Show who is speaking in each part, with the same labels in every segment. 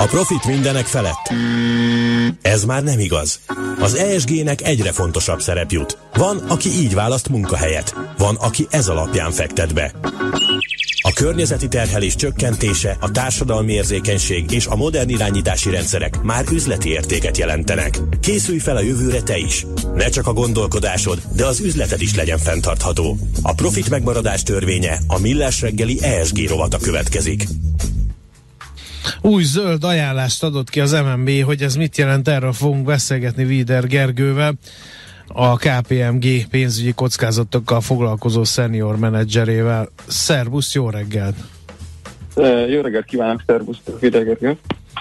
Speaker 1: A profit mindenek felett. Ez már nem igaz. Az ESG-nek egyre fontosabb szerep jut. Van, aki így választ munkahelyet. Van, aki ez alapján fektet be. A környezeti terhelés csökkentése, a társadalmi érzékenység és a modern irányítási rendszerek már üzleti értéket jelentenek. Készülj fel a jövőre te is. Ne csak a gondolkodásod, de az üzleted is legyen fenntartható. A profit megmaradás törvénye a Millás reggeli ESG rovata következik.
Speaker 2: Új zöld ajánlást adott ki az MNB, hogy ez mit jelent, erről fogunk beszélgetni Víder Gergővel a KPMG pénzügyi kockázatokkal foglalkozó senior menedzserével. Szervusz, jó reggelt!
Speaker 3: Jó reggelt kívánok, szervusz, Gergő!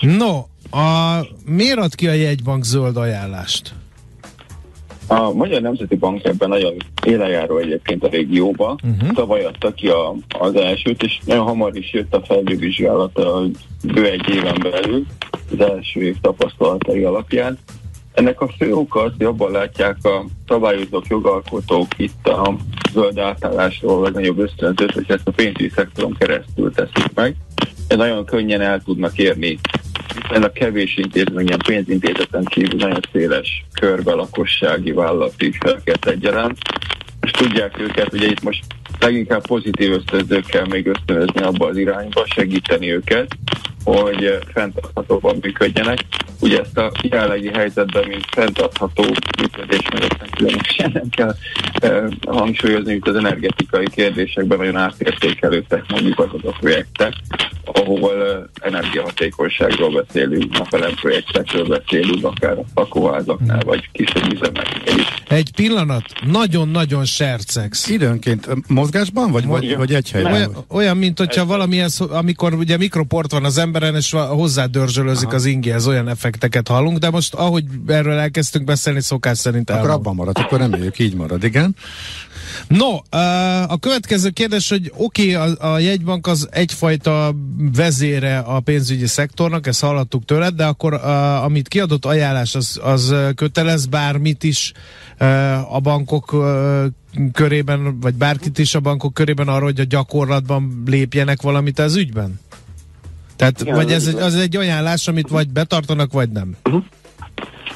Speaker 2: No, a, miért ad ki a jegybank zöld ajánlást?
Speaker 3: A Magyar Nemzeti Bank ebben nagyon élejáró egyébként a régióba. Uh-huh. Tavaly adta ki a, az elsőt, és nagyon hamar is jött a felülvizsgálata bő egy éven belül, az első év tapasztalatai alapján. Ennek a fő oka az, hogy abban látják a szabályozók, jogalkotók itt a zöld átállásról a legnagyobb ösztönzőt, hogy ezt a pénzügyi szektoron keresztül teszik meg. De nagyon könnyen el tudnak érni a kevés intézményen, pénzintézeten kívül nagyon széles körbe lakossági vállalati felket egyaránt, és tudják őket, ugye itt most leginkább pozitív ösztönzőkkel még ösztönözni abba az irányba, segíteni őket, hogy fenntarthatóban működjenek. Ugye ezt a jelenlegi helyzetben, mint fenntartható működés meg különösen nem kell eh, hangsúlyozni, mint az energetikai kérdésekben nagyon átértékelődtek mondjuk azok a projektek, ahol uh, energiahatékonyságról beszélünk, napelem projektekről beszélünk, akár a lakóházaknál, vagy kisebb üzemeknél is.
Speaker 2: Egy pillanat, nagyon-nagyon sercex.
Speaker 4: Időnként mozgásban, vagy, vagy, vagy egy helyben?
Speaker 2: Olyan, olyan, mint hogyha valamilyen, amikor ugye mikroport van az emberen, és hozzádörzsölözik az ingéhez, olyan effekteket hallunk, de most ahogy erről elkezdtünk beszélni, szokás szerint
Speaker 4: Akkor abban marad, akkor reméljük így marad, igen.
Speaker 2: No, a következő kérdés, hogy oké, okay, a, a jegybank az egyfajta vezére a pénzügyi szektornak, ezt hallottuk tőled, de akkor a, amit kiadott ajánlás, az, az kötelez bármit is a bankok körében, vagy bárkit is a bankok körében arra, hogy a gyakorlatban lépjenek valamit az ügyben? Tehát, Igen, vagy ez egy, az egy ajánlás, amit vagy betartanak, vagy nem? Uh-huh.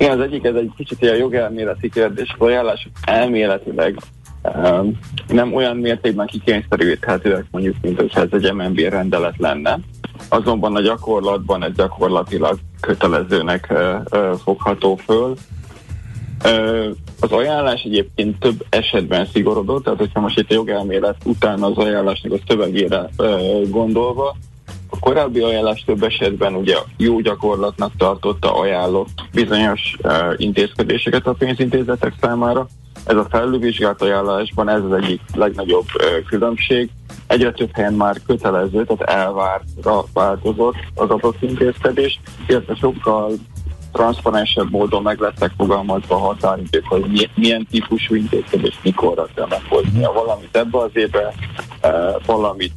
Speaker 3: Igen, az egyik, ez egy kicsit ilyen jogelméleti kérdés. Az ajánlások elméletileg um, nem olyan mértékben kikényszerülhetőek, mondjuk, mint hogyha ez egy MNB rendelet lenne. Azonban a gyakorlatban ez gyakorlatilag kötelezőnek uh, uh, fogható föl. Uh, az ajánlás egyébként több esetben szigorodott, tehát hogyha most itt a jogelmélet után az ajánlásnak a szövegére gondolva, korábbi ajánlás több esetben ugye jó gyakorlatnak tartotta, ajánlott bizonyos uh, intézkedéseket a pénzintézetek számára. Ez a felülvizsgált ajánlásban ez az egyik legnagyobb uh, különbség. Egyre több helyen már kötelező, tehát elvárra változott az adott intézkedés, illetve sokkal transzparensebb módon meg lettek fogalmazva a határidők, hogy milyen típusú intézkedés mikorra kell meghoznia. Valamit ebbe az évbe, valamit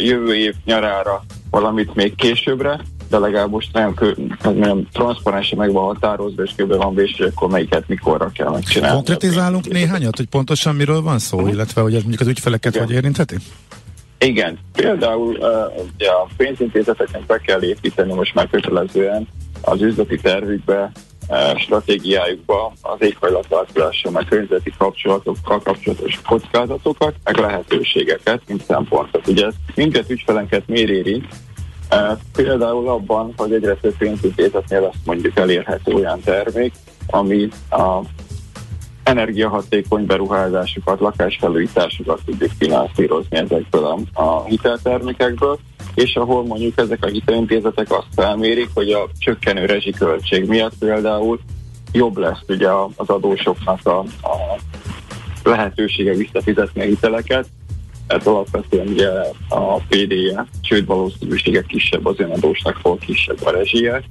Speaker 3: jövő év nyarára, valamit még későbbre, de legalább most kö, nagyon transzparensen meg van határozva, és kb. van vés, hogy akkor melyiket mikorra kell megcsinálni.
Speaker 4: Konkretizálunk néhányat, hogy pontosan miről van szó, uh-huh. illetve hogy ez mondjuk az ügyfeleket Igen. hogy érintheti?
Speaker 3: Igen, például uh, ugye a pénzintézeteknek be kell építeni most már kötelezően az üzleti tervükbe, stratégiájukba az éghajlatváltozással, meg környezeti kapcsolatokkal kapcsolatos kockázatokat, meg lehetőségeket, mint szempontot. Ugye ez mindket ügyfelenket miért például abban, hogy egyre több pénzintézetnél azt mondjuk elérhető olyan termék, ami a energiahatékony beruházásokat, lakásfelújításokat tudjuk finanszírozni ezekből a, a hiteltermékekből, és ahol mondjuk ezek a hitelintézetek azt felmérik, hogy a csökkenő rezsiköltség miatt például jobb lesz ugye az adósoknak a, a lehetősége visszafizetni a hiteleket, ez alapvetően ugye a PD-je, csőd valószínűsége kisebb az önadósnak, hol kisebb a rezsie,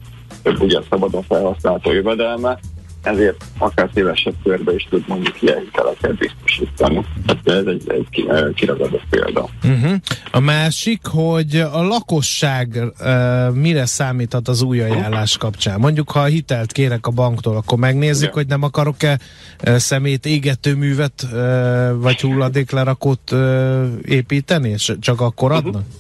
Speaker 3: több ugye szabadon felhasználható jövedelme, ezért akár szélesebb körbe is tud mondjuk ilyen hiteleket biztosítani. Tehát ez egy, egy kiragadott példa.
Speaker 2: Uh-huh. A másik, hogy a lakosság uh, mire számíthat az új ajánlás kapcsán? Mondjuk, ha a hitelt kérek a banktól, akkor megnézzük, ja. hogy nem akarok-e uh, szemét égetőművet uh, vagy hulladéklerakót uh, építeni, és csak akkor mhm. adnak? Uh-huh.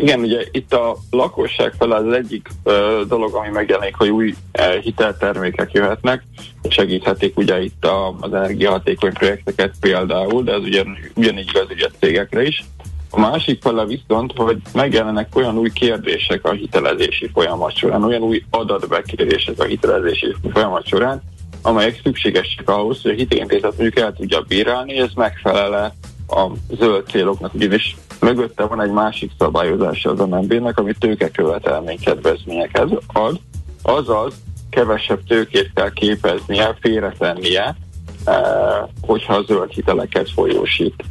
Speaker 3: Igen, ugye itt a lakosság fel az egyik ö, dolog, ami megjelenik, hogy új ö, hiteltermékek jöhetnek, és segíthetik ugye itt a, az energiahatékony projekteket például, de ez ugyan, ugyanígy igaz ugye cégekre is. A másik fele viszont, hogy megjelennek olyan új kérdések a hitelezési folyamat során, olyan új adatbekérések a hitelezési folyamat során, amelyek szükségesek ahhoz, hogy a hitelintézet mondjuk el tudja bírálni, ez megfelele a zöld céloknak, ugyanis mögötte van egy másik szabályozása az MNB-nek, ami tőkekövetelmény kedvezményekhez ad, azaz kevesebb tőkét kell képeznie, félretennie, eh, hogyha a zöld hiteleket folyósít.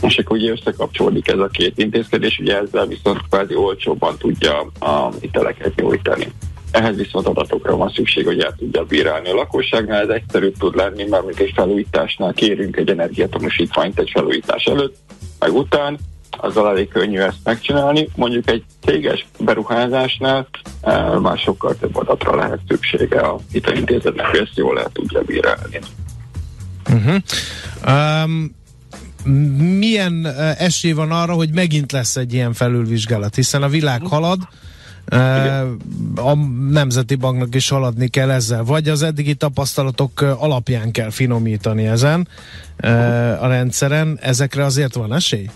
Speaker 3: És akkor ugye összekapcsolódik ez a két intézkedés, ugye ezzel viszont kvázi olcsóbban tudja a hiteleket nyújtani. Ehhez viszont adatokra van szükség, hogy el tudja bírálni a lakosságnál, ez egyszerűbb tud lenni, mert mint egy felújításnál kérünk egy energiatanúsítványt egy felújítás előtt, meg után, azzal elég könnyű ezt megcsinálni. Mondjuk egy céges beruházásnál e, már sokkal több adatra lehet szüksége a hitelintézetnek, hogy ezt jól el tudja bírálni.
Speaker 2: Uh-huh. Um, milyen esély van arra, hogy megint lesz egy ilyen felülvizsgálat, hiszen a világ halad, a Nemzeti Banknak is haladni kell ezzel, vagy az eddigi tapasztalatok alapján kell finomítani ezen a rendszeren. Ezekre azért van esély?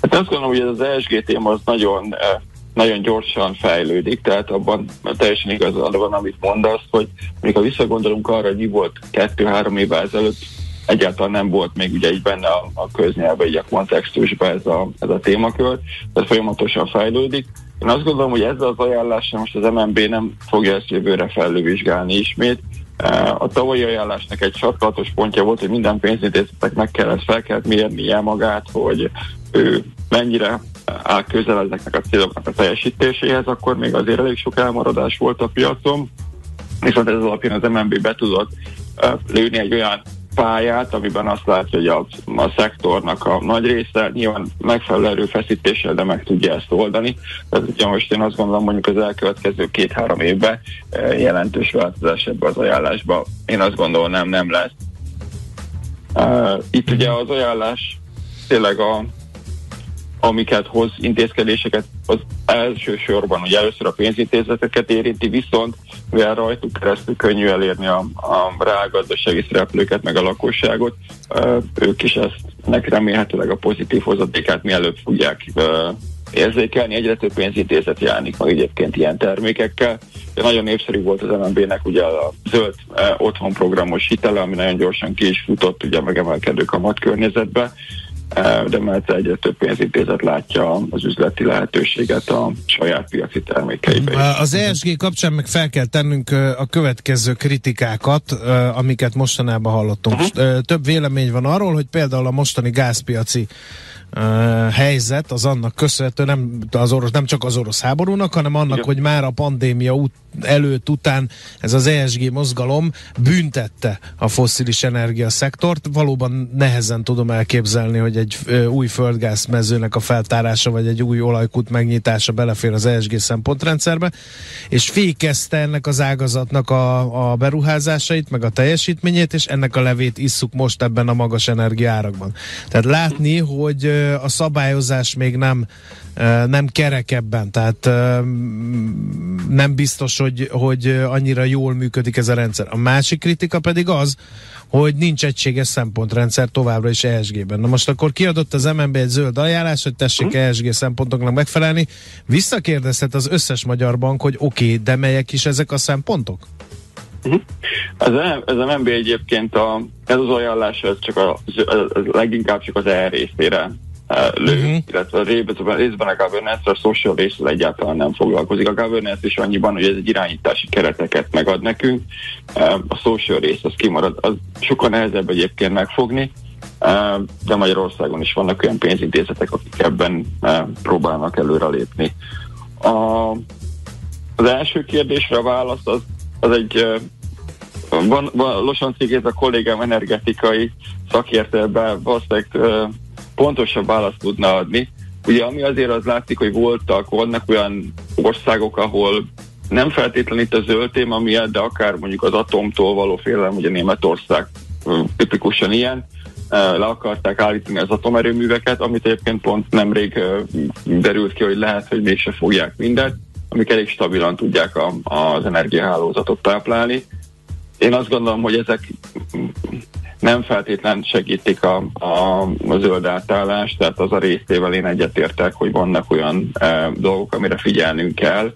Speaker 3: Hát azt gondolom, hogy ez az ESG téma az nagyon, nagyon gyorsan fejlődik, tehát abban teljesen igazad van, amit mondasz, hogy ha visszagondolunk arra, hogy mi volt kettő-három évvel ezelőtt, egyáltalán nem volt még ugye így benne a, a köznyelve, így a kontextusban ez a, ez a témakör, tehát folyamatosan fejlődik. Én azt gondolom, hogy ezzel az ajánlással most az MNB nem fogja ezt jövőre felülvizsgálni ismét. A tavalyi ajánlásnak egy sarkalatos pontja volt, hogy minden pénzintézetek kell ezt fel kell mérnie magát, hogy ő mennyire áll közel ezeknek a céloknak a teljesítéséhez, akkor még azért elég sok elmaradás volt a piacon, viszont ez alapján az MNB be tudott lőni egy olyan pályát, amiben azt látja, hogy a, a szektornak a nagy része nyilván megfelelő erőfeszítéssel, de meg tudja ezt oldani. Tehát ugye most én azt gondolom, mondjuk az elkövetkező két-három évben jelentős változás ebbe az ajánlásba. Én azt gondolom, nem, nem lesz. Itt ugye az ajánlás tényleg a amiket hoz intézkedéseket, az elsősorban, hogy először a pénzintézeteket érinti, viszont mivel rajtuk keresztül könnyű elérni a, a reálgazdasági szereplőket, meg a lakosságot, ők is ezt nek remélhetőleg a pozitív hozadékát mielőbb fogják érzékelni. Egyre több pénzintézet jelenik meg egyébként ilyen termékekkel. De nagyon népszerű volt az MNB-nek ugye a zöld otthonprogramos hitele, ami nagyon gyorsan ki is futott ugye megemelkedő kamat környezetbe de mert egyre több pénzintézet látja az üzleti lehetőséget a saját piaci termékeibe.
Speaker 2: Az ESG kapcsán meg fel kell tennünk a következő kritikákat, amiket mostanában hallottunk. Uh-huh. Több vélemény van arról, hogy például a mostani gázpiaci uh, helyzet az annak köszönhető, nem, az orosz, nem csak az orosz háborúnak, hanem annak, Igen. hogy már a pandémia út, előtt, után ez az ESG mozgalom büntette a fosszilis energiaszektort. Valóban nehezen tudom elképzelni, hogy egy uh, új földgázmezőnek a feltárása, vagy egy új olajkút megnyitása belefér az ESG szempontrendszerbe, és fékezte ennek az ágazatnak a, a beruházásait, meg a teljesítményét, és ennek a levét isszuk most ebben a magas energiárakban. Tehát látni, hogy a szabályozás még nem nem kerek ebben, tehát nem biztos, hogy, hogy annyira jól működik ez a rendszer. A másik kritika pedig az, hogy nincs egységes szempontrendszer továbbra is ESG-ben. Na most akkor kiadott az MNB egy zöld ajánlás, hogy tessék uh-huh. ESG szempontoknak megfelelni. Visszakérdezhet az összes magyar bank, hogy oké, okay, de melyek is ezek a szempontok?
Speaker 3: Uh-huh. Ez, ez a MNB egyébként a, ez az ajánlás, ez csak a, ez leginkább csak az E részére lő, uh-huh. illetve a részben, részben a governance, a social részről egyáltalán nem foglalkozik. A governance is annyiban, hogy ez egy irányítási kereteket megad nekünk, a social rész az kimarad, az sokkal nehezebb egyébként megfogni, de Magyarországon is vannak olyan pénzintézetek, akik ebben próbálnak előrelépni. A, az első kérdésre a válasz az, az egy van, van Losan cégét a kollégám energetikai szakértőben valószínűleg pontosabb választ tudna adni. Ugye ami azért az látszik, hogy voltak, vannak olyan országok, ahol nem feltétlenül itt a zöld téma miatt, de akár mondjuk az atomtól való félelem, ugye Németország tipikusan ilyen, le akarták állítani az atomerőműveket, amit egyébként pont nemrég derült ki, hogy lehet, hogy mégse fogják mindet, amik elég stabilan tudják a, az energiahálózatot táplálni. Én azt gondolom, hogy ezek nem feltétlen segítik a, a, a zöld átállást, tehát az a részével én egyetértek, hogy vannak olyan e, dolgok, amire figyelnünk kell,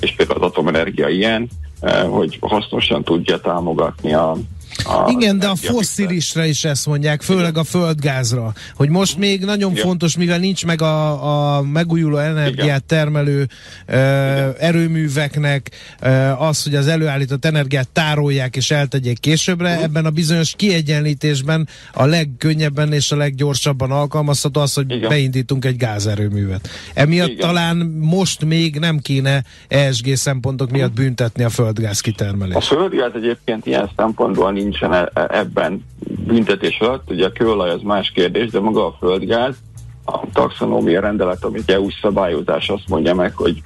Speaker 3: és például az atomenergia ilyen, e, hogy hasznosan tudja támogatni a,
Speaker 2: a Igen, de a fosszilisre is ezt mondják, főleg a földgázra, hogy most még nagyon Igen. fontos, mivel nincs meg a, a megújuló energiát Igen. termelő uh, erőműveknek uh, az, hogy az előállított energiát tárolják és eltegyék későbbre, uh-huh. ebben a bizonyos kiegyenlítésben a legkönnyebben és a leggyorsabban alkalmazható az, hogy Igen. beindítunk egy gázerőművet. Emiatt Igen. talán most még nem kéne ESG szempontok miatt büntetni a földgáz kitermelést. A
Speaker 3: földgáz egyébként ilyen szempontból nincsen e- e- ebben büntetés alatt. Ugye a kőolaj az más kérdés, de maga a földgáz, a taxonómia rendelet, amit EU szabályozás azt mondja meg, hogy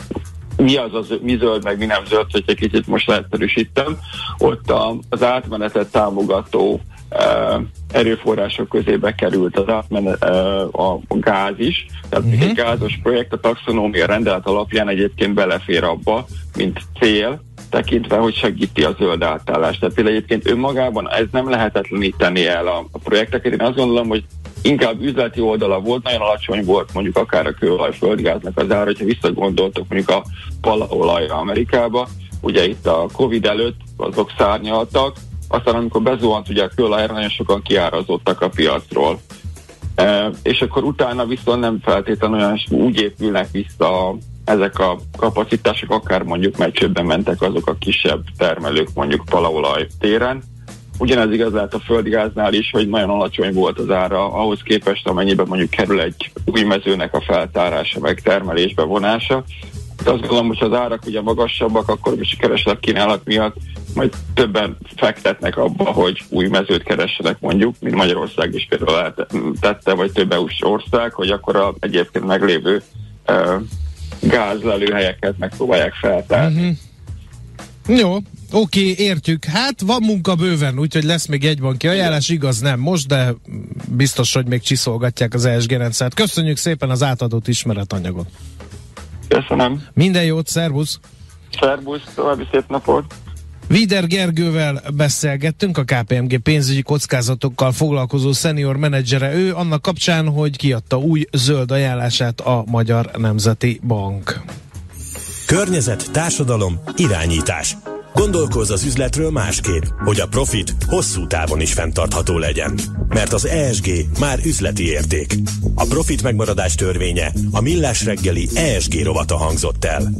Speaker 3: mi az, az mi zöld, meg mi nem zöld, hogy egy kicsit most lehetősítem, ott a, az átmenetet támogató uh, erőforrások közébe került az átmenet, uh, a, a gáz is. Tehát uh-huh. egy gázos projekt a taxonómia rendelet alapján egyébként belefér abba, mint cél, tekintve, hogy segíti a zöld átállást. Tehát például egyébként önmagában ez nem lehetetleníteni el a, a projekteket. Én azt gondolom, hogy inkább üzleti oldala volt, nagyon alacsony volt mondjuk akár a kőolaj földgáznak az ára, hogyha visszagondoltok mondjuk a palaolajra Amerikába, ugye itt a Covid előtt azok szárnyaltak, aztán amikor bezuhant ugye a kőolajra, nagyon sokan kiárazottak a piacról. E, és akkor utána viszont nem feltétlenül olyan úgy épülnek vissza ezek a kapacitások akár mondjuk meccsőben mentek azok a kisebb termelők mondjuk palaolaj téren. Ugyanez igaz lehet a földgáznál is, hogy nagyon alacsony volt az ára ahhoz képest, amennyiben mondjuk kerül egy új mezőnek a feltárása, meg termelésbe vonása. De azt gondolom, hogy az árak ugye magasabbak, akkor is kereslet kínálat miatt majd többen fektetnek abba, hogy új mezőt keressenek mondjuk, mint Magyarország is például tette, vagy több EU-s ország, hogy akkor a egyébként meglévő gázlelőhelyeket megpróbálják feltárni. Uh-huh.
Speaker 2: Jó, Oké, okay, értjük. Hát van munka bőven, úgyhogy lesz még egy banki ajánlás, igaz nem most, de biztos, hogy még csiszolgatják az ESG rendszert. Köszönjük szépen az átadott ismeretanyagot.
Speaker 3: Köszönöm.
Speaker 2: Minden jót, szervusz!
Speaker 3: Szervusz, további szép napot!
Speaker 2: Vider Gergővel beszélgettünk, a KPMG pénzügyi kockázatokkal foglalkozó senior menedzsere ő, annak kapcsán, hogy kiadta új zöld ajánlását a Magyar Nemzeti Bank.
Speaker 1: Környezet, társadalom, irányítás. Gondolkozz az üzletről másképp, hogy a profit hosszú távon is fenntartható legyen. Mert az ESG már üzleti érték. A profit megmaradás törvénye a millás reggeli ESG rovata hangzott el.